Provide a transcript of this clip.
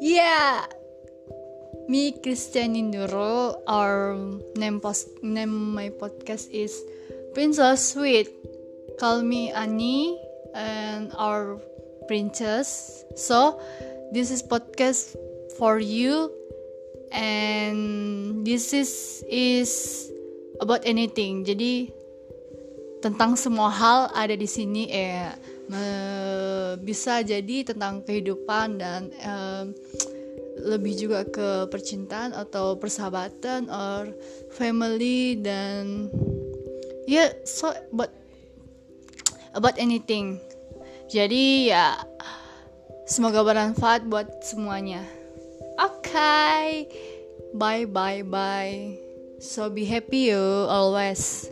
Yeah, me Christian Induro. Our name post name my podcast is Princess Sweet. Call me Annie and our princess. So this is podcast for you, and this is is about anything. Jadi tentang semua hal ada di sini eh bisa jadi tentang kehidupan dan um, lebih juga ke percintaan atau persahabatan or family dan ya yeah, so but about anything. Jadi ya semoga bermanfaat buat semuanya. Oke okay. bye bye bye. So be happy you always